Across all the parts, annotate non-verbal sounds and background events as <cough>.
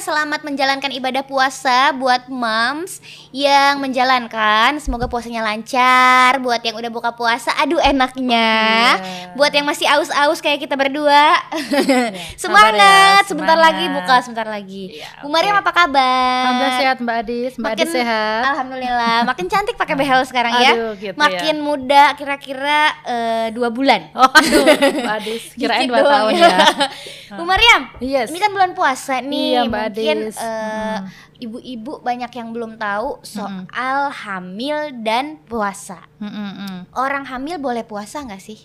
selamat menjalankan ibadah puasa buat moms yang menjalankan. Semoga puasanya lancar. Buat yang udah buka puasa, aduh enaknya. Iya. Buat yang masih aus-aus kayak kita berdua. <laughs> sabar semangat, ya, sebentar lagi semangat. buka, sebentar lagi. Iya, Bu Mariam oke. apa kabar? Alhamdulillah sehat Mbak Adis, Mbak Adis sehat. Alhamdulillah, makin cantik pakai behel sekarang ya. Aduh, gitu makin ya. muda kira-kira eh, dua bulan. <laughs> Oh, aduh, Mbak Adis, kirain dua tahun ya. <laughs> Bu Mariam, Yes. ini kan bulan puasa nih. Iya, Mbak Mungkin eh, Mm. ibu-ibu banyak yang belum tahu soal hamil dan puasa. Mm, mm, mm. Orang hamil boleh puasa nggak sih?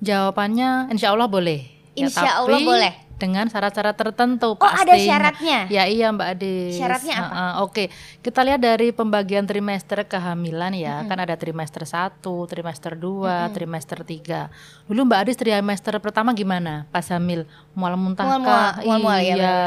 Jawabannya insya Allah boleh. Ya, Insya Allah tapi boleh. Dengan syarat-syarat tertentu. Oh, ada syaratnya? Ya iya Mbak Adis. Syaratnya apa? Heeh, Oke, kita lihat dari pembagian trimester kehamilan ya. Kan ada trimester 1, trimester 2, trimester 3. Dulu Mbak Adis trimester pertama gimana? Pas hamil mual muntah Mual-mual, kah? mual-mual, ya, iya.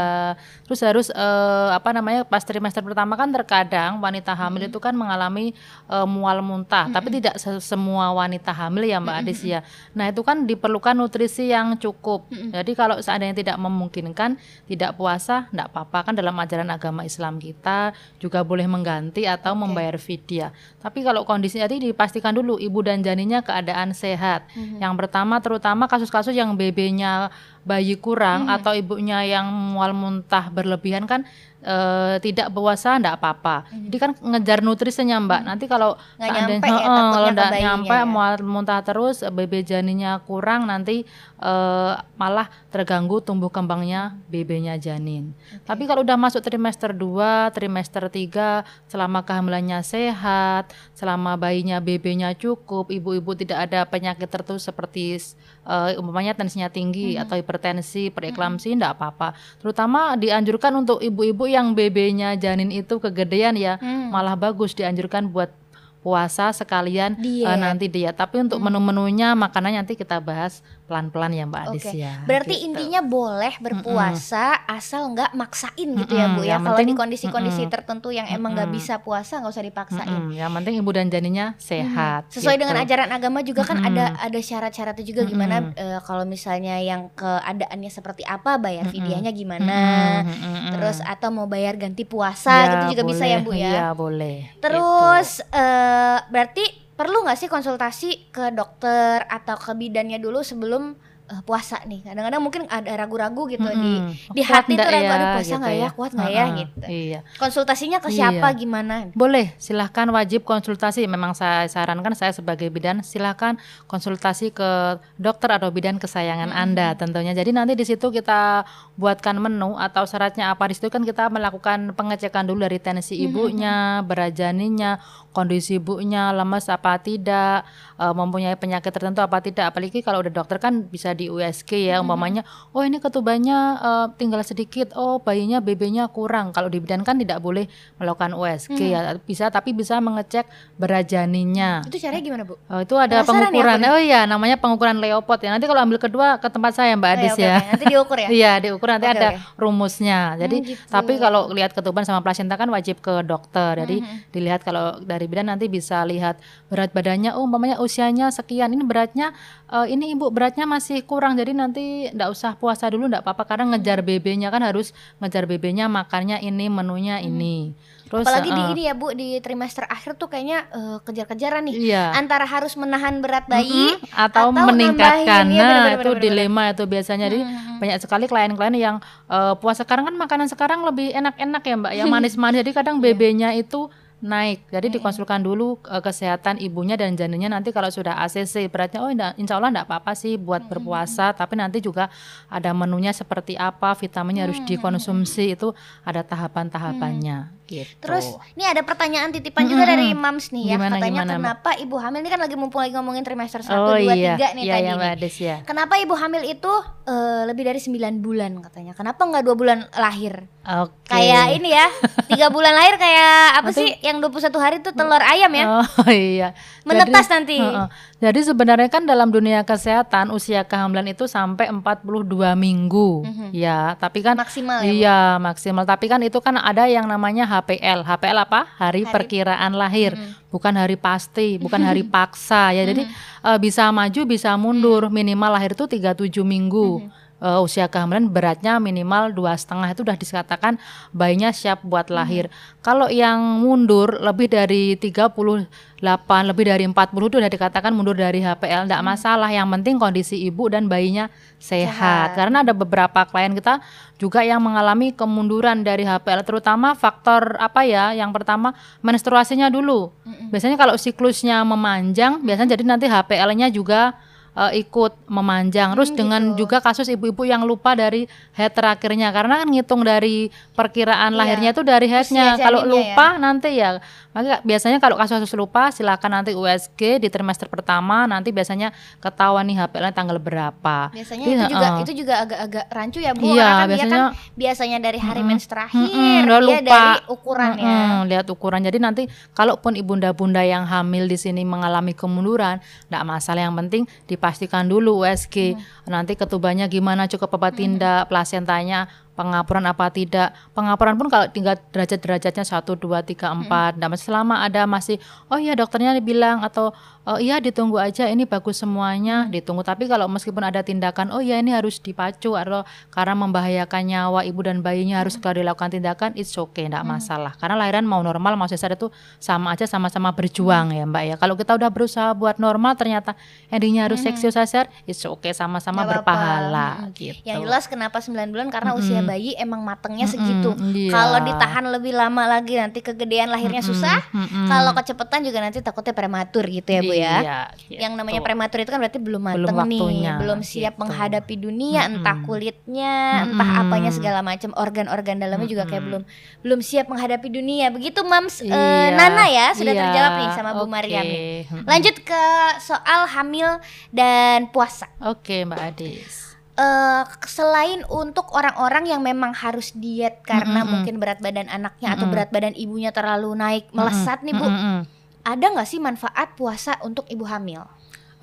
Terus harus eh, apa namanya? Pas trimester pertama kan terkadang wanita hamil itu kan mengalami eh, mual muntah, tapi tidak se- semua wanita hamil ya Mbak Adis ya. Nah, itu kan diperlukan nutrisi yang cukup. Jadi kalau seandainya tidak memungkinkan tidak puasa, enggak apa-apa kan dalam ajaran agama Islam kita juga boleh mengganti atau membayar fidyah. Tapi kalau kondisi tadi dipastikan dulu ibu dan janinnya keadaan sehat. Yang pertama terutama kasus-kasus yang BB-nya bayi kurang atau ibunya yang mual muntah berlebihan kan eh, tidak puasa enggak apa-apa. Jadi kan ngejar nutrisinya Mbak. Nanti kalau Nggak nyampe ya, kalau bayinya nyampe ya. mual muntah terus BB janinnya kurang nanti eh, malah terganggu tumbuh kembangnya BB-nya janin. Tapi kalau udah masuk trimester 2, trimester 3 selama kehamilannya sehat, selama bayinya BB-nya cukup, ibu-ibu tidak ada penyakit tertentu seperti eh, umpamanya tensinya tinggi atau hipertensi, preeklamsi enggak apa-apa. Terutama dianjurkan untuk ibu-ibu yang BB-nya janin itu kegedean ya, Hmm. malah bagus dianjurkan buat puasa sekalian Diet. eh, nanti diet. Tapi untuk menu-menunya makanannya nanti kita bahas pelan-pelan ya Mbak Adis Oke. ya. Berarti gitu. intinya boleh berpuasa asal nggak maksain gitu ya Mm-mm, Bu ya. Kalau di kondisi-kondisi mm-mm. tertentu yang emang nggak bisa puasa nggak usah dipaksain. Mm-mm, yang penting ibu dan janinnya sehat. Sesuai gitu. dengan ajaran agama juga kan Mm-mm. ada ada syarat-syaratnya juga gimana Mm-mm. eh, kalau misalnya yang keadaannya seperti apa bayar fidyahnya gimana. Mm-mm. Terus atau mau bayar ganti puasa Ya, gitu juga bisa ya boleh. Bu ya. Iya boleh. Terus eh, berarti perlu nggak sih konsultasi ke dokter atau ke bidannya dulu sebelum eh, puasa nih? Kadang-kadang mungkin ada ragu-ragu gitu Gitu. di di hati tuh nggak ragu ya, aduh puasa gitu nggak ya, kuat nggak ya Heeh, gitu. Iya. Konsultasinya ke siapa Iya. gimana? Boleh, silahkan wajib konsultasi. Memang saya sarankan saya sebagai bidan silahkan konsultasi ke dokter atau bidan kesayangan Anda tentunya. Jadi nanti di situ kita buatkan menu atau syaratnya apa di situ kan kita melakukan pengecekan dulu dari tensi ibunya, berat janinnya, kondisi ibunya lemas apa tidak, eh, mempunyai penyakit tertentu apa tidak. Apalagi kalau udah dokter kan bisa di USG ya umpamanya, oh ini ketubannya eh, tinggal sedikit, oh bayinya BB-nya kurang. Kalau di bidan kan tidak boleh melakukan USG ya, bisa tapi bisa mengecek berat janinnya. Itu caranya gimana Bu? Oh, itu ada Penasaran ya pengukuran. aku oh iya, namanya pengukuran Leopold ya. Nanti kalau ambil kedua ke tempat saya Mbak Oh, Adis oke, ya. oke. Nanti diukur ya. <laughs> Iya, diukur nanti Oke, ada oke. rumusnya. Jadi, gitu. tapi kalau lihat ketuban sama plasenta kan wajib ke dokter. Jadi, Mm-hmm. dilihat kalau dari bidan nanti bisa lihat berat badannya. Oh, umpamanya usianya sekian. Ini beratnya eh, ini ibu beratnya masih kurang. Jadi nanti ndak usah puasa dulu ndak apa-apa karena ngejar BB-nya kan harus ngejar BB-nya makannya ini, menunya ini. Terus Apalagi di eh, ini ya Bu di trimester akhir tuh kayaknya eh, kejar-kejaran nih. Iya. Antara harus menahan berat bayi Mm-mm, atau, atau meningkatkan. nambahin. Iya, Nah, itu dilema itu biasanya. Jadi banyak sekali klien-klien yang eh, puasa sekarang kan makanan sekarang lebih enak-enak ya, Mbak. Yang <laughs> manis-manis. Jadi kadang. BB-nya itu naik. Jadi dikonsulkan dulu eh, kesehatan ibunya dan janinnya nanti kalau sudah ACC beratnya oh ndak- insya Allah enggak apa-apa sih buat berpuasa. Tapi nanti juga ada menunya seperti apa vitaminnya harus dikonsumsi. Itu ada tahapan-tahapannya gitu. Terus ini ada pertanyaan titipan juga dari Mams nih ya. Gimana, Katanya gimana, kenapa ibu hamil ini kan lagi mumpung lagi ngomongin trimester 1 oh 2 iya, 3 nih iya, tadi iya, nih. Ades ya. Kenapa ibu hamil itu eh, lebih dari 9 bulan katanya? Kenapa nggak dua bulan lahir? Oke. Kayak ini ya, tiga bulan lahir kayak apa Nanti- sih yang 21 hari itu telur ayam ya? Oh <laughs> iya. Menetas Jadi- nanti. Heeh. Jadi sebenarnya kan dalam dunia kesehatan usia kehamilan itu sampai 42 minggu. Ya, tapi kan. Maksimal ya, Bu? Iya, maksimal. Tapi kan itu kan ada yang namanya HPL. HPL apa? Hari, perkiraan lahir. Mhm. Bukan hari pasti, bukan hari <laughs> paksa ya. Jadi eh, bisa maju, bisa mundur. Minimal lahir itu 37 minggu. Mhm. Uh, usia kehamilan beratnya minimal dua setengah itu udah dikatakan bayinya siap buat lahir. Kalau yang mundur lebih dari 38, lebih dari 40 itu udah dikatakan mundur dari HPL, enggak masalah. Yang penting kondisi ibu dan bayinya sehat. Sehat. Karena ada beberapa klien kita juga yang mengalami kemunduran dari HPL terutama faktor apa ya? Yang pertama menstruasinya dulu. Biasanya kalau siklusnya memanjang, biasanya jadi nanti HPL-nya juga eh, ikut memanjang. Terus Hmm, dengan gitu. juga kasus ibu-ibu yang lupa dari head terakhirnya karena kan ngitung dari perkiraan Iya. lahirnya itu dari headnya. Kalau janinnya lupa nanti ya maka biasanya kalau kasus-kasus lupa silakan nanti USG di trimester pertama nanti biasanya ketahuan nih HPL-nya tanggal berapa. Biasanya Iya, itu juga itu juga agak-agak rancu ya Bu. Iya, Karena kan dia biasanya- kan biasanya dari hari mens terakhir, udah dia lupa. dari ukurannya. Mm-mm, lihat ukuran. Jadi nanti kalaupun ibunda-bunda yang hamil di sini mengalami kemunduran, enggak masalah. Yang penting dipastikan dulu USG. Nanti ketubannya gimana, cukup apa tidak, plasentanya pengapuran apa tidak. Pengapuran pun kalau tinggal derajat-derajatnya 1 2 3 4. Nah, masih selama ada masih oh iya dokternya bilang atau oh iya ditunggu aja ini bagus semuanya, ditunggu. Tapi kalau meskipun ada tindakan oh iya ini harus dipacu atau karena membahayakan nyawa ibu dan bayinya harus segera dilakukan tindakan, it's okay, enggak masalah. Karena lahiran mau normal mau sesar itu sama aja sama-sama berjuang ya, Mbak ya. Kalau kita udah berusaha buat normal ternyata endingnya harus seksio sesar, it's okay sama-sama berpahala Mm-mm. gitu. Yang jelas kenapa 9 bulan karena usia bayi emang matengnya segitu. iya. Kalau ditahan lebih lama lagi nanti kegedean lahirnya susah. Kalau kecepatan juga nanti takutnya prematur gitu ya Bu ya. Iya, Yang namanya gitu. prematur itu kan berarti belum mateng Belum nih, belum siap gitu. menghadapi dunia, entah Mm-mm. kulitnya, entah Mm-mm. apanya segala macam, organ-organ dalamnya juga kayak belum belum siap menghadapi dunia. Begitu Mams Iya, Nana ya sudah iya, terjawab nih sama Bu oke. Mariam. nih. Lanjut ke soal hamil dan puasa. Oke, Mbak Adis. eh selain untuk orang-orang yang memang harus diet karena Mm-mm. mungkin berat badan anaknya atau Mm-mm. berat badan ibunya terlalu naik melesat nih bu, Mm-mm. Ada nggak sih manfaat puasa untuk ibu hamil?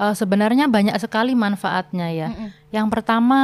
Eh, sebenarnya banyak sekali manfaatnya ya. Mm-mm. Yang pertama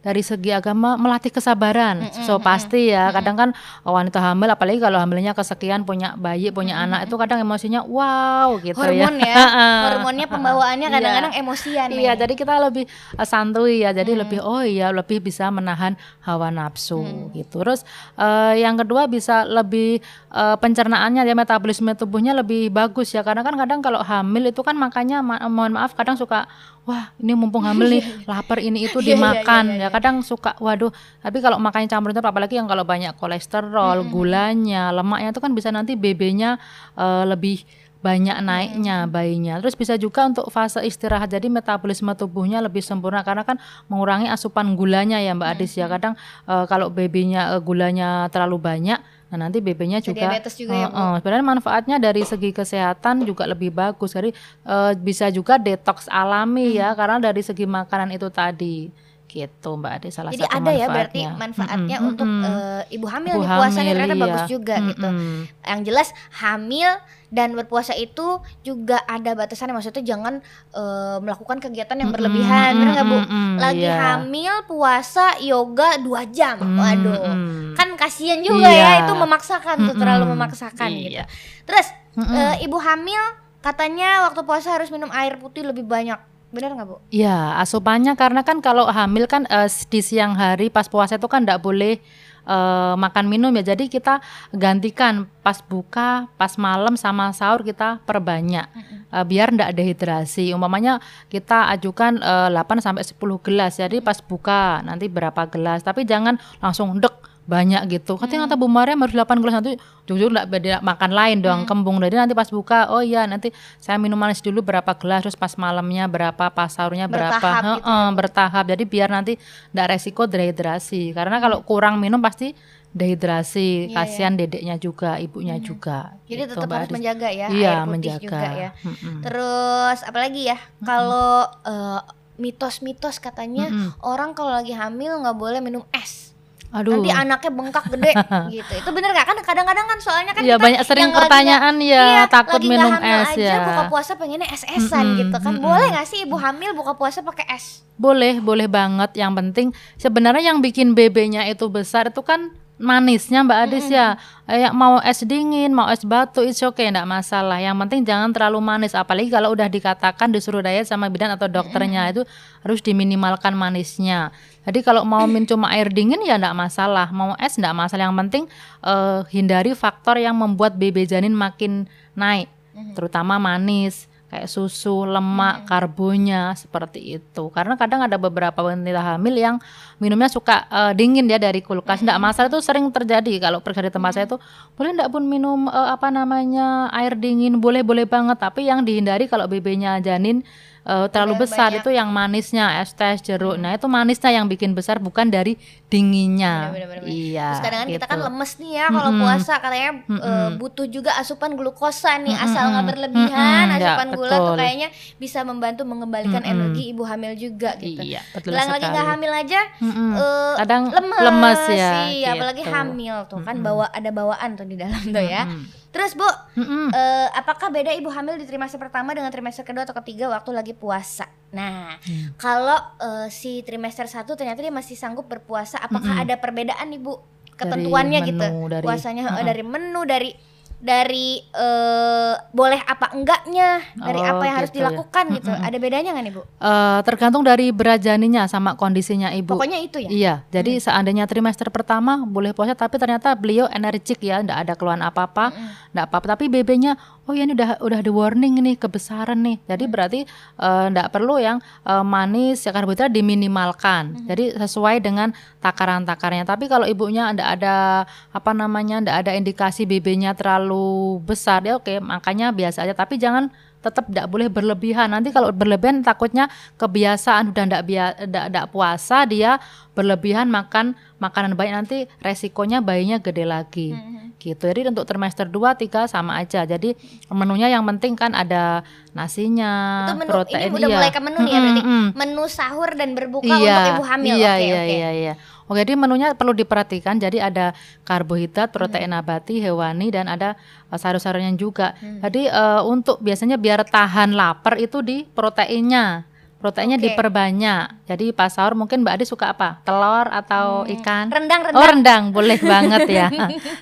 dari segi agama melatih kesabaran. Mm-mm, so mm-mm, pasti ya, kadang kan wanita hamil apalagi kalau hamilnya kesekian punya bayi, punya anak itu kadang emosinya wow gitu Hormon ya. <laughs> ya, hormonnya pembawaannya Iya. kadang-kadang emosian Iya, nih. jadi kita lebih eh, santuy ya. Jadi lebih oh iya, lebih bisa menahan hawa nafsu gitu. Terus eh, yang kedua bisa lebih eh, pencernaannya ya metabolisme tubuhnya lebih bagus ya. Karena kan kadang kalau hamil itu kan makanya ma- mohon maaf kadang suka wah ini mumpung hamil nih <laughs> lapar ini itu Iya, iya, dimakan. iya, ya kadang suka waduh tapi kalau makannya campur itu apalagi yang kalau banyak kolesterol gulanya lemaknya itu kan bisa nanti BB-nya eh, lebih banyak naiknya bayinya. Terus bisa juga untuk fase istirahat jadi metabolisme tubuhnya lebih sempurna karena kan mengurangi asupan gulanya ya Mbak Adis ya. Kadang eh, kalau BB-nya eh, gulanya terlalu banyak nah nanti BB-nya juga diabetes juga ya, Bu. Eh, eh, sebenarnya manfaatnya dari segi kesehatan juga lebih bagus jadi eh, bisa juga detox alami Hmm. ya karena dari segi makanan itu tadi gitu Mbak Ade salah Jadi satu ada ya berarti manfaatnya. manfaatnya Mm-mm, untuk mm-mm. eh, ibu hamil Ibu nih puasa nih hamil, ternyata iya. bagus juga gitu. Mm-mm. Yang jelas hamil dan berpuasa itu juga ada batasannya maksudnya jangan eh, melakukan kegiatan yang berlebihan, benar nggak bu? mm-mm, Lagi iya. hamil puasa yoga dua jam, waduh, Mm-mm. kan kasihan juga Iya. ya itu memaksakan tuh terlalu memaksakan gitu. iya. Terus Mm-mm. eh, ibu hamil katanya waktu puasa harus minum air putih lebih banyak, benar nggak bu? Ya, asupannya karena kan kalau hamil kan eh, di siang hari pas puasa itu kan tidak boleh eh, makan minum ya. Jadi kita gantikan pas buka, pas malam sama sahur kita perbanyak Eh, biar tidak dehidrasi. Umpamanya kita ajukan eh, 8 sampai 10 gelas. Jadi pas buka nanti berapa gelas. Tapi jangan langsung dek banyak gitu. Katanya kata Bu Maria harus 8 gelas nanti jujur enggak beda makan lain dong kembung. Jadi nanti pas buka oh iya nanti saya minum manis dulu berapa gelas terus pas malamnya berapa pas sahurnya berapa. Bertahap gitu Heeh, bertahap. Jadi biar nanti enggak resiko dehidrasi. Karena kalau kurang minum pasti dehidrasi. Iya, Kasihan dedeknya juga, ibunya juga. Jadi Gitu, tetap harus menjaga ya Iya, air putih menjaga. juga ya. Mm-mm. Terus apalagi ya kalau eh, mitos-mitos katanya Mm-mm. orang kalau lagi hamil nggak boleh minum es. Aduh. Nanti anaknya bengkak gede <laughs> gitu. Itu bener gak kan? Kadang-kadang kan soalnya kan Iya, kita banyak sering lagi pertanyaan nggak- ya, iya, takut lagi minum hamil es aja, ya. Buka puasa pengennya es-esan Mm-mm, gitu kan. mm-mm. Boleh gak sih ibu hamil buka puasa pakai es? Boleh, boleh banget. Yang penting sebenarnya yang bikin BB-nya itu besar itu kan manisnya Mbak Adis ya. Kayak mau es dingin, mau es batu itu oke okay, enggak masalah. Yang penting jangan terlalu manis apalagi kalau udah dikatakan disuruh diet sama bidan atau dokternya itu harus diminimalkan manisnya. Jadi kalau mau minum cuma air dingin ya enggak masalah, mau es enggak masalah. Yang penting uh, hindari faktor yang membuat BB janin makin naik, terutama manis kayak susu, lemak, karbonnya seperti itu. Karena kadang ada beberapa wanita hamil yang minumnya suka uh, dingin ya dari kulkas. Enggak masalah itu sering terjadi kalau pergi di tempat saya itu boleh enggak pun minum uh, apa namanya air dingin? Boleh boleh banget. Tapi yang dihindari kalau BB-nya janin uh, terlalu Udah besar banyak. itu yang manisnya es teh jeruk. Nah, itu manisnya yang bikin besar bukan dari dinginnya. Bener, bener, bener. Iya. Terus kadang-kadang kita kan gitu. lemes nih ya kalau Mm-mm. puasa katanya eh, Mm-mm. butuh juga asupan glukosa nih Mm-mm. asal nggak berlebihan ya, asupan gula tuh betul. kayaknya bisa membantu mengembalikan Mm-mm. energi ibu hamil juga gitu. Iya, betul lagi nggak hamil aja Mm-mm. eh, Kadang lemes, lemes ya, sih, apalagi gitu. hamil tuh kan bawa ada bawaan tuh di dalam tuh ya. Mm-mm. Terus Bu, Mm-mm. eh, apakah beda ibu hamil di trimester pertama dengan trimester kedua atau ketiga waktu lagi puasa? Nah, Hmm. kalau eh, si trimester satu ternyata dia masih sanggup berpuasa, apakah ada perbedaan nih Bu? Ketentuannya Dari gitu, menu, dari- puasanya eh, Mm-mm. dari menu, dari dari eh, boleh apa enggaknya, dari Oh, apa yang harus gitu ya. dilakukan gitu. Ada bedanya nggak nih Bu? Eh, tergantung dari berat janinnya sama kondisinya ibu. Pokoknya itu ya. Iya, jadi seandainya trimester pertama boleh puasa, tapi ternyata beliau energik ya, ndak ada keluhan apa-apa, ndak apa-apa. Tapi BB-nya, oh ya ini udah udah di warning nih kebesaran nih. Jadi berarti eh, ndak perlu yang eh, manis, ya karbohidrat diminimalkan. Jadi sesuai dengan takaran-takarnya. Tapi kalau ibunya ndak ada apa namanya, ndak ada indikasi BB-nya terlalu besar, ya oke, makanya biasa aja. Tapi jangan tetap tidak boleh berlebihan. Nanti kalau berlebihan takutnya kebiasaan udah ndak ndak puasa dia berlebihan makan makanan baik nanti resikonya bayinya gede lagi. Gitu. Jadi untuk trimester 2 3 sama aja. Jadi menunya yang penting kan ada nasinya, Itu menu protein ini udah iya. mulai ke menu nih ya berarti. Menu sahur dan berbuka Iya, untuk ibu hamil. Iya, iya, iya, iya. Oke, jadi menunya perlu diperhatikan. Jadi ada karbohidrat, protein Hmm. nabati, hewani dan ada uh, sayur-sayurnya juga. Jadi uh, untuk biasanya biar tahan lapar itu di proteinnya. Proteinnya Oke. diperbanyak. Jadi pas sahur mungkin Mbak Adi suka apa? Telur atau ikan? Rendang, Oh, rendang, rendang. Boleh banget ya.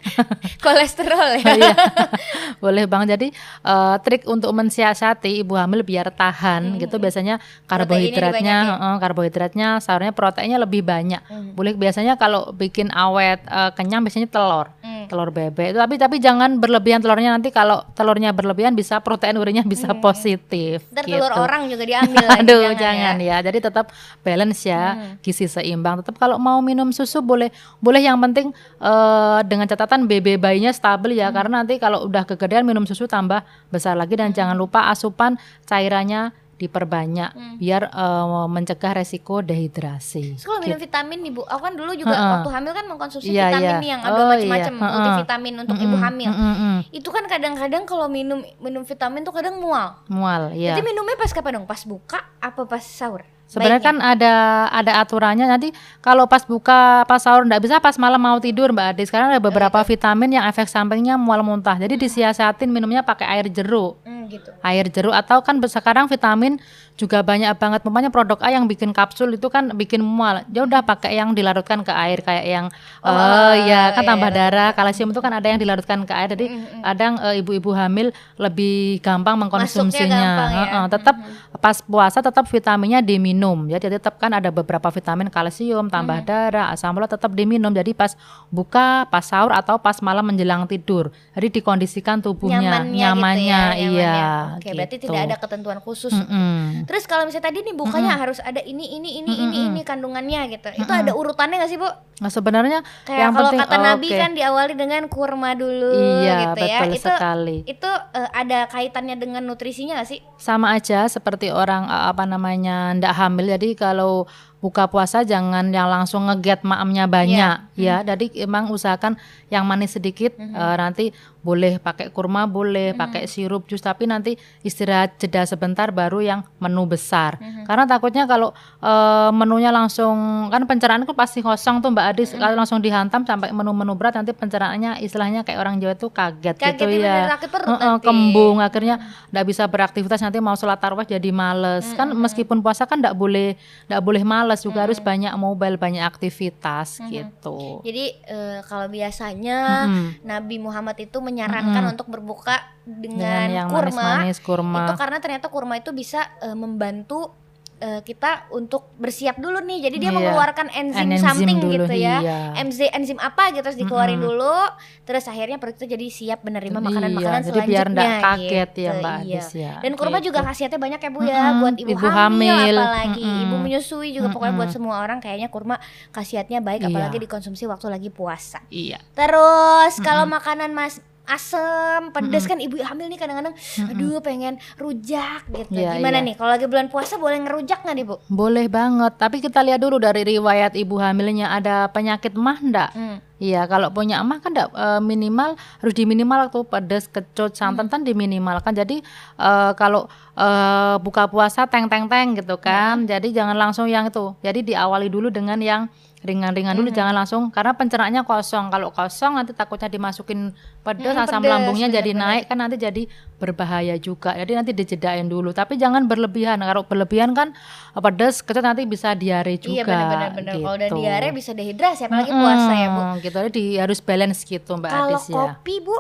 <laughs> kolesterol ya. Iya. <laughs> Boleh Bang. Jadi eh, trik untuk mensiasati ibu hamil biar tahan gitu biasanya karbohidratnya, heeh, karbohidratnya, sayurnya, proteinnya lebih banyak. Boleh biasanya kalau bikin awet eh, kenyang biasanya telur. Hmm. Telur bebek itu tapi tapi jangan berlebihan telurnya nanti kalau telurnya berlebihan bisa protein urinnya bisa positif. Ntar gitu. telur orang juga diambil lagi. <laughs> Aduh, jangan jangan, ya. ya. Jadi tetap balance ya, gizi seimbang. Tetap kalau mau minum susu boleh, boleh yang penting eh, dengan catatan BB bayinya stabil ya, karena nanti kalau udah kegedean minum susu tambah besar lagi dan jangan lupa asupan cairannya diperbanyak biar eh, mencegah resiko dehidrasi. Kalau minum vitamin nih Bu, aku kan dulu juga Heeh. waktu hamil kan mengkonsumsi Iya, vitamin iya. nih yang ada Oh, macam-macam iya. Heeh. multivitamin untuk ibu Mm-mm, hamil. mm-mm, Itu kan kadang-kadang kalau minum minum vitamin tuh kadang mual. Mual, ya. Jadi minumnya pas kapan dong? Pas buka apa pas sahur? Sebenarnya Baiknya. kan ada ada aturannya nanti kalau pas buka pas sahur nggak bisa pas malam mau tidur Mbak Adi. Sekarang ada beberapa vitamin yang efek sampingnya mual muntah. Jadi disiasatin minumnya pakai air jeruk. Hmm, gitu. Air jeruk atau kan sekarang vitamin juga banyak banget umpamanya produk A yang bikin kapsul itu kan bikin mual. Ya udah pakai yang dilarutkan ke air kayak yang Oh, oh, ya kan iya, tambah iya, darah, kalsium itu kan ada yang dilarutkan ke air. Jadi kadang eh, ibu-ibu hamil lebih gampang mengkonsumsinya. gampang ya. Heeh, tetap pas puasa tetap vitaminnya diminum. Jadi tetap kan ada beberapa vitamin kalsium, tambah darah, asam folat tetap diminum. Jadi pas buka, pas sahur atau pas malam menjelang tidur. Jadi dikondisikan tubuhnya, Nyamannya, nyamannya, gitu ya, iya. nyamannya. Oke, berarti gitu. tidak ada ketentuan khusus. Mm-mm. Terus kalau misalnya tadi nih bukanya harus ada ini ini ini ini ini kandungannya gitu. Itu ada urutannya gak sih, Bu? Nah, sebenarnya Kayak yang kalau penting kata oh, Nabi oke. kan diawali dengan kurma dulu Iya, gitu ya. betul Itu sekali. itu eh, ada kaitannya dengan nutrisinya gak sih? sama aja seperti orang eh, apa namanya ndak hamil jadi kalau buka puasa jangan yang langsung ngeget maamnya banyak. Ya jadi emang usahakan yang manis sedikit eh, nanti boleh pakai kurma boleh pakai sirup jus tapi nanti istirahat jeda sebentar baru yang menu besar. Karena takutnya kalau eh, menunya langsung kan pencernaan itu pasti kosong tuh Mbak Adis kalau langsung dihantam sampai menu-menu berat nanti pencernaannya istilahnya kayak orang Jawa tuh kaget, Kaget gitu ya, perut kembung akhirnya nggak bisa beraktivitas nanti mau sholat tarawih jadi males. Kan meskipun puasa kan nggak boleh nggak boleh males males juga harus banyak mobile, banyak aktivitas gitu. Jadi eh, kalau biasanya Mm-mm. Nabi Muhammad itu menyarankan Mm-mm. untuk berbuka Dengan dengan, yang kurma. manis-manis kurma. Itu karena ternyata kurma itu bisa eh, membantu eh, kita untuk bersiap dulu nih. Jadi dia Iya. mengeluarkan enzim, Enzim something dulu, gitu ya. iya. Enzim enzim apa gitu terus dikeluarin Mm-mm. dulu. Terus akhirnya perut itu jadi siap menerima makanan-makanan Iya, jadi selanjutnya. biar nggak kaget gitu, ya Mbak iya. Adis ya. Dan kurma juga gitu. khasiatnya banyak ya Bu ya Mm-mm, buat ibu, ibu hamil, hamil, apalagi mm-mm. ibu menyusui juga pokoknya buat semua orang kayaknya kurma khasiatnya baik Iya. apalagi dikonsumsi waktu lagi puasa. Iya. Terus kalau makanan mas asem, pedes kan ibu hamil nih kadang-kadang aduh pengen rujak gitu. Iya, Gimana iya. nih kalau lagi bulan puasa boleh ngerujak nggak nih Bu? Boleh banget, tapi kita lihat dulu dari riwayat ibu hamilnya ada penyakit mah enggak? Hmm. Iya, kalau punya emah kan enggak, eh, minimal harus diminimal tuh pedas, kecut, santan kan diminimalkan. Jadi eh, kalau eh, buka puasa teng teng teng gitu kan. Jadi jangan langsung yang itu. Jadi diawali dulu dengan yang ringan-ringan dulu jangan langsung karena pencernaannya kosong. Kalau kosong nanti takutnya dimasukin pedas Mm, asam pedes, lambungnya jadi bener-bener. naik kan nanti jadi berbahaya juga. Jadi nanti dijedain dulu. Tapi jangan berlebihan. Kalau berlebihan kan eh, pedas kecut nanti bisa diare juga. Iya benar-benar benar. Kalau udah gitu. diare bisa dehidrasi apalagi puasa ya Bu. Mm, gitu jadi harus balance gitu Mbak Kalau Adis ya. kopi Bu,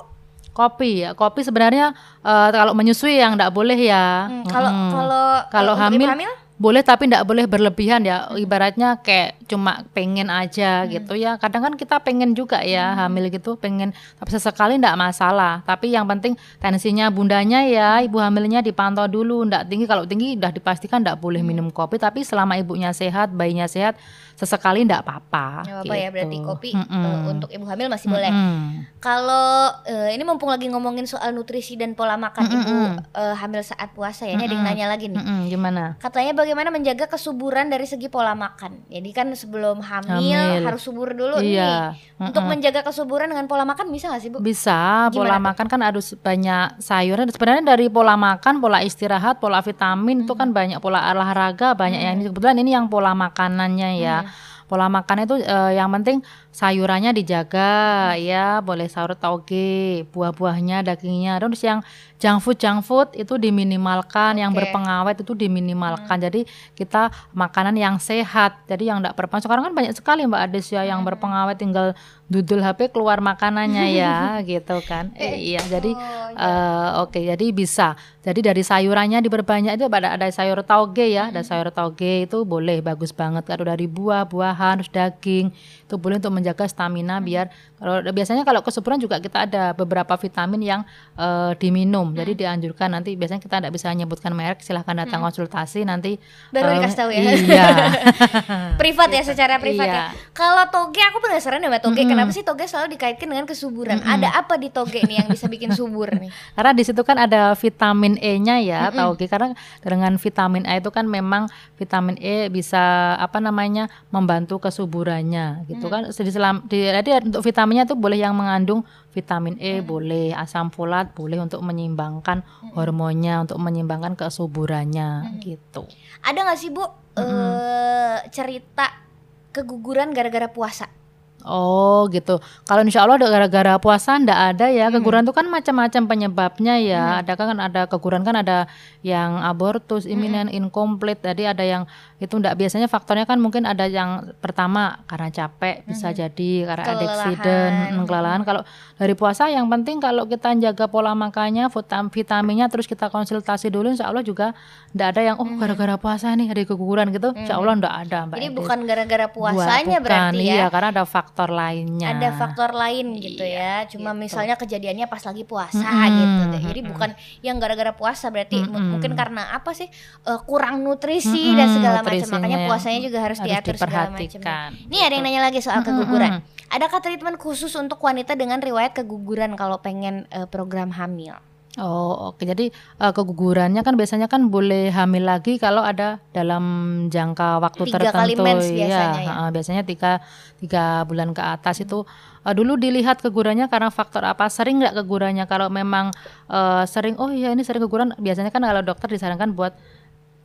Kopi ya, kopi sebenarnya eh, kalau menyusui yang enggak boleh ya. hmm, kalau Mm-mm. kalau Kalau eh, ibu hamil, boleh tapi enggak boleh berlebihan ya. Ibaratnya kayak cuma pengen aja gitu ya. Kadang kan kita pengen juga ya hamil gitu, pengen tapi sesekali enggak masalah. Tapi yang penting tensinya bundanya ya, ibu hamilnya dipantau dulu, enggak tinggi. Kalau tinggi udah dipastikan enggak boleh minum kopi, tapi selama ibunya sehat, bayinya sehat, sesekali enggak apa-apa. Nggak apa-apa ya berarti gitu. kopi Mm-mm. eh, untuk ibu hamil masih boleh. Mm-mm. Kalau eh, ini mumpung lagi ngomongin soal nutrisi dan pola makan ibu Mm-mm. eh, hamil saat puasa ya, ini ada yang nanya lagi nih. Mm-mm, gimana? Katanya bagaimana menjaga kesuburan dari segi pola makan. Jadi kan sebelum hamil, Hamil. harus subur dulu Iya. nih. Untuk menjaga kesuburan dengan pola makan bisa gak sih Bu? Bisa, pola Gimana tuh? makan kan harus banyak sayuran. Sebenarnya dari pola makan, pola istirahat, pola vitamin itu kan banyak pola olahraga, banyak yang ini kebetulan ini yang pola makanannya ya. Pola makan itu eh, yang penting sayurannya dijaga ya, boleh sayur toge, buah-buahnya, dagingnya. Terus yang junk food junk food itu diminimalkan, yang Oke. berpengawet itu diminimalkan. Jadi kita makanan yang sehat. Jadi yang enggak berpengawet. Sekarang kan banyak sekali Mbak Ades ya yang berpengawet tinggal dudul HP keluar makanannya <laughs> ya gitu kan. Eh, iya, jadi Oh, eh, oke, jadi bisa. Jadi dari sayurannya diperbanyak itu ada ada sayur toge ya, ada sayur toge itu boleh bagus banget. Kalau dari buah, buahan, terus daging itu boleh untuk menjaga stamina biar kalau biasanya kalau kesuburan juga kita ada beberapa vitamin yang eh, diminum. Jadi dianjurkan nanti biasanya kita tidak bisa menyebutkan merek, silahkan datang konsultasi nanti. Baru eh, dikasih tahu ya. Iya. <laughs> privat ya secara privat Iya. ya. Kalau toge aku penasaran ya Mbak toge. Kenapa sih toge selalu dikaitkan dengan kesuburan? Ada apa di toge nih yang bisa bikin subur nih? <laughs> Karena di situ kan ada vitamin E-nya ya, tauge. Karena dengan vitamin A itu kan memang vitamin E bisa apa namanya membantu kesuburannya, gitu kan. Selam, di, jadi untuk vitaminnya itu boleh yang mengandung vitamin E, boleh asam folat, boleh untuk menyeimbangkan hormonnya, untuk menyeimbangkan kesuburannya, gitu. Ada nggak sih Bu eh cerita keguguran gara-gara puasa? Oh gitu. Kalau insya Allah ada gara-gara puasa ndak ada ya. Keguguran itu kan macam-macam penyebabnya ya. Ada kan ada keguguran kan ada yang abortus, imminent, incomplete. Jadi ada yang itu ndak biasanya faktornya kan mungkin ada yang pertama karena capek bisa jadi karena ada accident, mm, kelelahan. Kalau dari puasa yang penting kalau kita jaga pola makannya, vitam- vitaminnya terus kita konsultasi dulu insya Allah juga ndak ada yang oh gara-gara puasa nih ada keguguran gitu. Insya Allah ndak ada Mbak Jadi bukan gara-gara puasanya bukan, berarti ya. Iya, karena ada faktor lainnya. Ada faktor lain gitu Iya, ya. Cuma gitu. misalnya kejadiannya pas lagi puasa Mm-mm, gitu deh. Jadi bukan yang gara-gara puasa berarti M- Mm-mm. mungkin karena apa sih? Eh, kurang nutrisi Mm-mm, dan segala macam. Makanya puasanya juga harus, harus diatur segala macam. diperhatikan, Nih ada yang gitu. nanya lagi soal keguguran. Mm-mm. Adakah treatment khusus untuk wanita dengan riwayat keguguran kalau pengen eh, program hamil? Oh, oke. Jadi eh, kegugurannya kan biasanya kan boleh hamil lagi kalau ada dalam jangka waktu Tiga tertentu. kali mens Iya, biasanya ya? ha-ha, biasanya tiga, tiga bulan ke atas itu eh, dulu dilihat kegugurannya karena faktor apa? Sering nggak kegugurannya? Kalau memang eh, sering, oh iya ini sering keguguran. Biasanya kan kalau dokter disarankan buat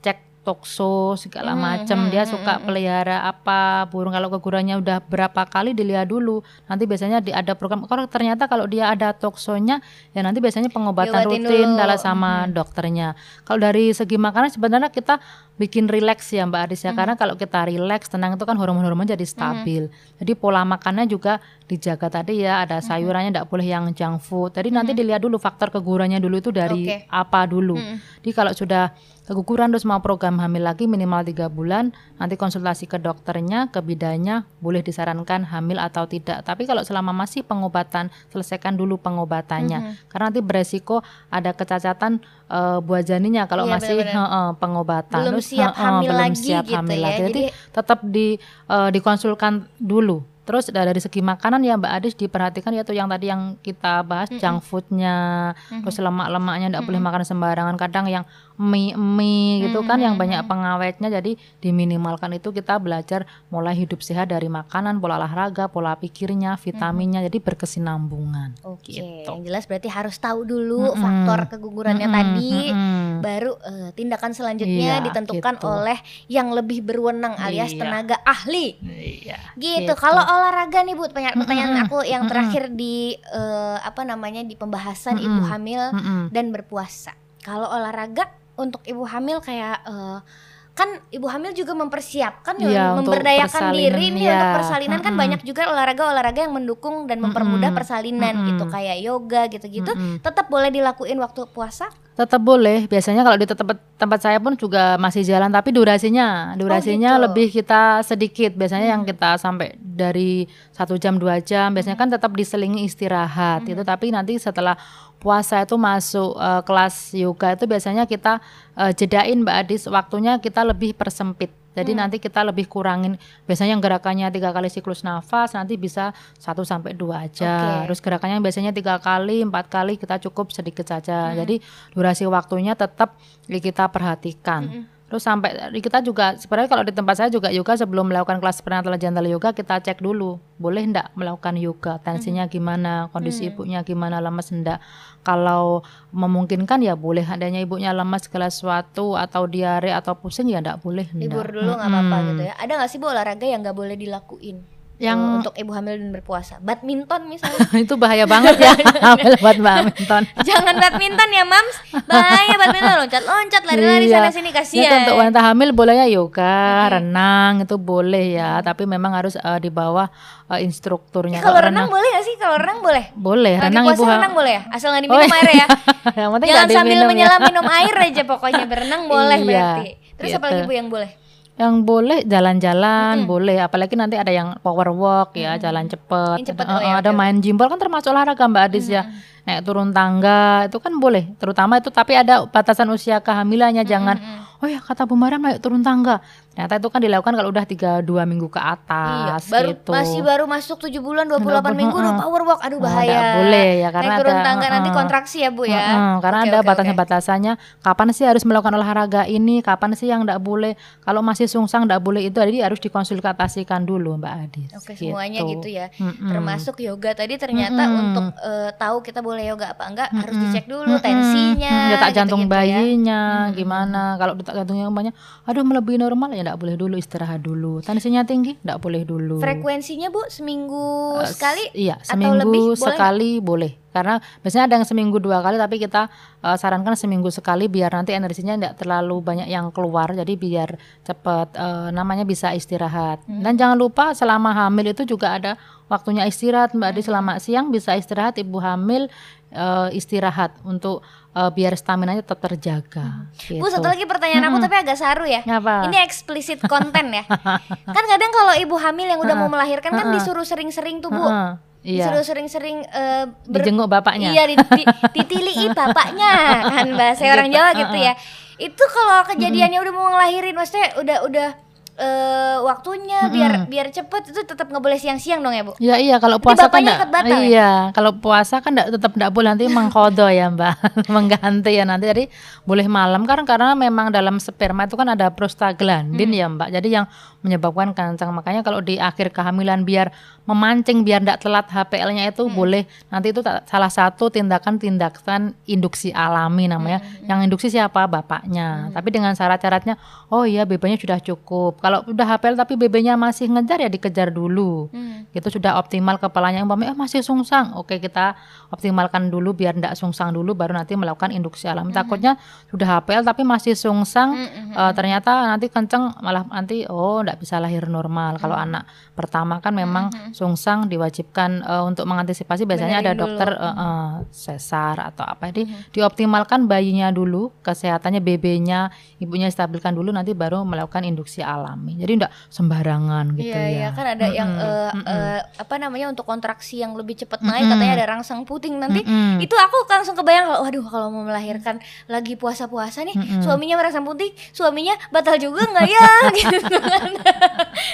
cek tokso segala Hmm, macam hmm, dia hmm, suka hmm, pelihara apa burung kalau kegugurannya udah berapa kali dilihat dulu nanti biasanya di, ada program kalau ternyata kalau dia ada toksonya ya nanti biasanya pengobatan Diobatin rutin dulu. dalam sama dokternya kalau dari segi makanan sebenarnya kita bikin rileks ya Mbak Adis ya. Karena kalau kita rileks, tenang itu kan hormon-hormon jadi stabil. Jadi pola makannya juga dijaga tadi ya. Ada sayurannya tidak boleh yang junk food. Jadi nanti dilihat dulu faktor kegugurannya dulu itu dari Oke. apa dulu. Jadi kalau sudah keguguran terus mau program hamil lagi minimal tiga bulan, nanti konsultasi ke dokternya, ke bidannya, boleh disarankan hamil atau tidak. Tapi kalau selama masih pengobatan, selesaikan dulu pengobatannya. Karena nanti beresiko ada kecacatan eh, buah janinnya kalau Iya, masih benar-benar. heeh, pengobatan. Belum Terus, siap hamil belum lagi siap gitu hamil ya. lagi. Jadi Jadi- tetap di eh, dikonsulkan dulu. Terus da- dari segi makanan ya Mbak Adis diperhatikan ya tuh yang tadi yang kita bahas junk foodnya, terus lemak-lemaknya tidak boleh makan sembarangan. Kadang yang mie-mie gitu kan yang banyak pengawetnya jadi diminimalkan itu kita belajar mulai hidup sehat dari makanan, pola olahraga, pola pikirnya, vitaminnya jadi berkesinambungan. Oke, Gitu. yang jelas berarti harus tahu dulu Mm-mm. faktor kegugurannya Mm-mm, tadi, mm-mm. baru eh, tindakan selanjutnya Iya, ditentukan gitu. oleh yang lebih berwenang alias Iya. tenaga ahli. Iya. Gitu. Kalau olahraga nih Bu, pertanyaan, pertanyaan Mm-mm, aku yang terakhir di eh, apa namanya di pembahasan ibu Mm-mm. hamil Mm-mm. dan berpuasa. Kalau olahraga untuk ibu hamil kayak eh, kan ibu hamil juga mempersiapkan ya, Iya, memberdayakan diri nih iya. untuk persalinan kan Mm-mm. banyak juga olahraga-olahraga yang mendukung dan mempermudah persalinan gitu Mm-mm. kayak yoga gitu-gitu. Mm-mm. Tetap boleh dilakuin waktu puasa? Tetap boleh. Biasanya kalau di tempat tempat saya pun juga masih jalan, tapi durasinya, durasinya gitu. lebih kita sedikit. Biasanya yang kita sampai dari satu jam dua jam. Biasanya kan tetap diselingi istirahat. Itu tapi nanti setelah puasa itu masuk eh, kelas yoga itu biasanya kita eh, jedain Mbak Adis waktunya kita lebih persempit. Jadi nanti kita lebih kurangin biasanya yang gerakannya tiga kali siklus nafas nanti bisa satu sampai dua aja. Terus gerakannya biasanya tiga kali empat kali kita cukup sedikit saja. Jadi durasi waktunya tetap kita perhatikan. Terus sampai kita juga sebenarnya kalau di tempat saya juga yoga sebelum melakukan kelas prenatal gentle yoga kita cek dulu boleh enggak melakukan yoga tensinya gimana kondisi ibunya gimana lemas enggak kalau memungkinkan ya boleh adanya ibunya lemas segala sesuatu atau diare atau pusing ya enggak boleh. Libur dulu nggak apa-apa Mm-mm. gitu ya. Ada nggak sih Bu olahraga yang nggak boleh dilakuin? Yang- eh, untuk ibu hamil dan berpuasa. Badminton misalnya. <laughs> itu bahaya banget ya <laughs> hamil buat badminton. Jangan badminton ya, Mams. Bahaya badminton loncat-loncat lari-lari Iya. sana sini Ya, kasihan. kan untuk wanita hamil bolehnya yoga, renang itu boleh ya, tapi memang harus eh, di bawah eh, instrukturnya. Eh, kalau renang boleh gak sih? Kalau renang boleh. boleh, Lagi renang ibu renang boleh ya? Asal nggak Oh, diminum iya. air ya. <laughs> Yang penting Jangan sambil ya. menyelam minum air aja pokoknya berenang boleh Iya, berarti. Terus gitu. apalagi Bu yang boleh? Yang boleh jalan-jalan boleh, apalagi nanti ada yang power walk ya, jalan cepet. Cepet, ada, oh ya, ada main jimbol kan termasuk olahraga Mbak Adis ya. Naik turun tangga itu kan boleh, terutama itu tapi ada batasan usia kehamilannya jangan oh ya kata Bu Mariam naik turun tangga. Ternyata itu kan dilakukan kalau udah tiga dua minggu ke Iya, atas baru gitu. masih baru masuk 7 bulan 28 minggu udah power walk. Aduh Oh, bahaya. nggak boleh ya, karena Naik turun ada- tangga nanti heeh. kontraksi ya, Bu ya. Heeh, karena Oke, ada oke. batasan-batasannya kapan sih harus melakukan olahraga ini, kapan sih yang enggak boleh. Kalau masih sungsang enggak boleh itu jadi harus dikonsultasikan dulu Mbak Adis. Oke, semuanya gitu ya. Mm-mm. Termasuk yoga tadi ternyata Mm-mm. untuk eh, tahu kita boleh yoga apa enggak harus Mm-mm. dicek dulu Mm-mm. tensinya. Mm, detak jantung ya. bayinya gimana. Kalau detak jantungnya banyak, aduh melebihi normal ya enggak boleh dulu istirahat dulu. Tensinya tinggi enggak boleh dulu. Frekuensinya Bu seminggu Eh, sekali Iya, atau seminggu lebih boleh nggak? sekali boleh. Karena biasanya ada yang seminggu dua kali, tapi kita eh, sarankan seminggu sekali biar nanti energinya tidak terlalu banyak yang keluar. Jadi biar cepat eh, namanya bisa istirahat. Hmm. Dan jangan lupa selama hamil itu juga ada waktunya istirahat, Mbak Hmm. Adi. Selama siang bisa istirahat, ibu hamil eh, istirahat untuk eh, biar stamina nya tetap terjaga. Hmm. Bu Gitu. satu lagi pertanyaan aku tapi agak saru ya. Ngapa? Ini eksplisit konten ya. <laughs> kan kadang kalau ibu hamil yang udah mau melahirkan kan disuruh sering-sering tuh Bu. Iya. Disuruh sering-sering eh, ber- Dijenguk bapaknya. Iya, di, di, ditilii <laughs> bapaknya kan bahasa orang Jawa gitu ya. Itu kalau kejadiannya udah mau ngelahirin maksudnya udah udah eh, waktunya biar biar cepet itu tetap nggak boleh siang-siang dong ya, Bu. Iya iya kalau puasa kan enggak, batal ya? iya kalau puasa kan enggak, tetap enggak boleh nanti mengkodo ya mbak. <laughs> Mengganti ya nanti jadi boleh malam. Kan karena memang dalam sperma itu kan ada prostaglandin ya mbak. Jadi yang menyebabkan kancang makanya kalau di akhir kehamilan biar memancing biar enggak telat HPL-nya itu boleh. Nanti itu salah satu tindakan-tindakan induksi alami namanya. Yang induksi siapa? Bapaknya. Tapi dengan syarat-syaratnya oh iya bebeknya sudah cukup Kalau udah HPL tapi BB-nya masih ngejar ya dikejar dulu. Hmm. Gitu sudah optimal kepalanya umpamanya eh, masih sungsang. Oke, kita optimalkan dulu biar ndak sungsang dulu baru nanti melakukan induksi alami. Takutnya sudah HPL tapi masih sungsang Mm-mm. eh, ternyata nanti kenceng malah nanti oh ndak bisa lahir normal. Kalau anak pertama kan memang sungsang diwajibkan eh, untuk mengantisipasi biasanya ada Benerin dokter eh, eh, sesar atau apa. Jadi dioptimalkan bayinya dulu, kesehatannya BB-nya, ibunya stabilkan dulu nanti baru melakukan induksi alami. Jadi ndak sembarangan gitu Iya, ya. iya kan ada yang Mm-mm, eh, mm-mm. eh, apa namanya untuk kontraksi yang lebih cepat naik katanya ada rangsang puting nanti. Itu aku langsung kebayang kalau waduh kalau mau melahirkan lagi puasa-puasa nih suaminya merangsang puting suaminya batal juga nggak ya? <laughs> Gitu kan.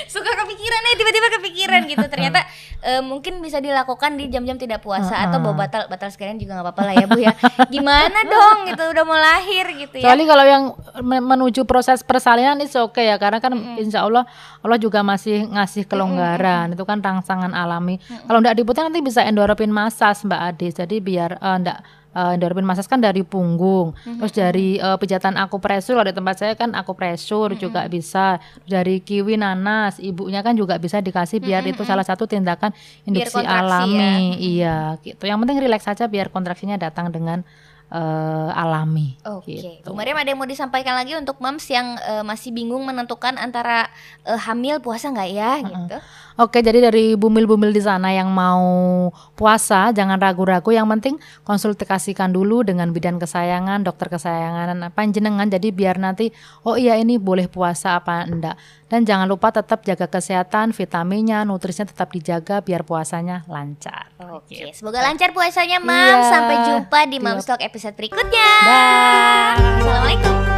Suka kepikiran nih tiba-tiba kepikiran gitu. Ternyata eh, mungkin bisa dilakukan di jam-jam tidak puasa atau bawa batal batal sekalian juga nggak apa-apa lah ya bu ya. Gimana dong gitu udah mau lahir gitu ya. Kecuali kalau yang me- menuju proses persalinan itu oke ya. Karena kan insya Allah Allah juga masih ngasih kelonggaran itu kan rangsangan alami. Kalau ndak diputar nanti bisa endorfin massas Mbak Ade. Jadi biar ndak eh, endorfin massas kan dari punggung, terus dari eh, pijatan akupresur di tempat saya kan akupresur juga bisa dari kiwi nanas ibunya kan juga bisa dikasih biar itu salah satu tindakan induksi ya. alami. Iya gitu. Yang penting rileks saja biar kontraksinya datang dengan eh, alami. Oke, gitu. Bu Mariam ada yang mau disampaikan lagi untuk moms yang eh, masih bingung menentukan antara eh, hamil puasa nggak ya gitu? Oke, jadi dari bumil-bumil di sana yang mau puasa, jangan ragu-ragu. Yang penting konsultasikan dulu dengan bidan kesayangan, dokter kesayangan, panjenengan. Jadi biar nanti, oh iya ini boleh puasa apa enggak. Dan jangan lupa tetap jaga kesehatan, vitaminnya, nutrisinya tetap dijaga biar puasanya lancar. Oke, semoga lancar puasanya, Mam. Iya. Sampai jumpa di Iya. Moms Talk episode berikutnya. Dah. Assalamualaikum.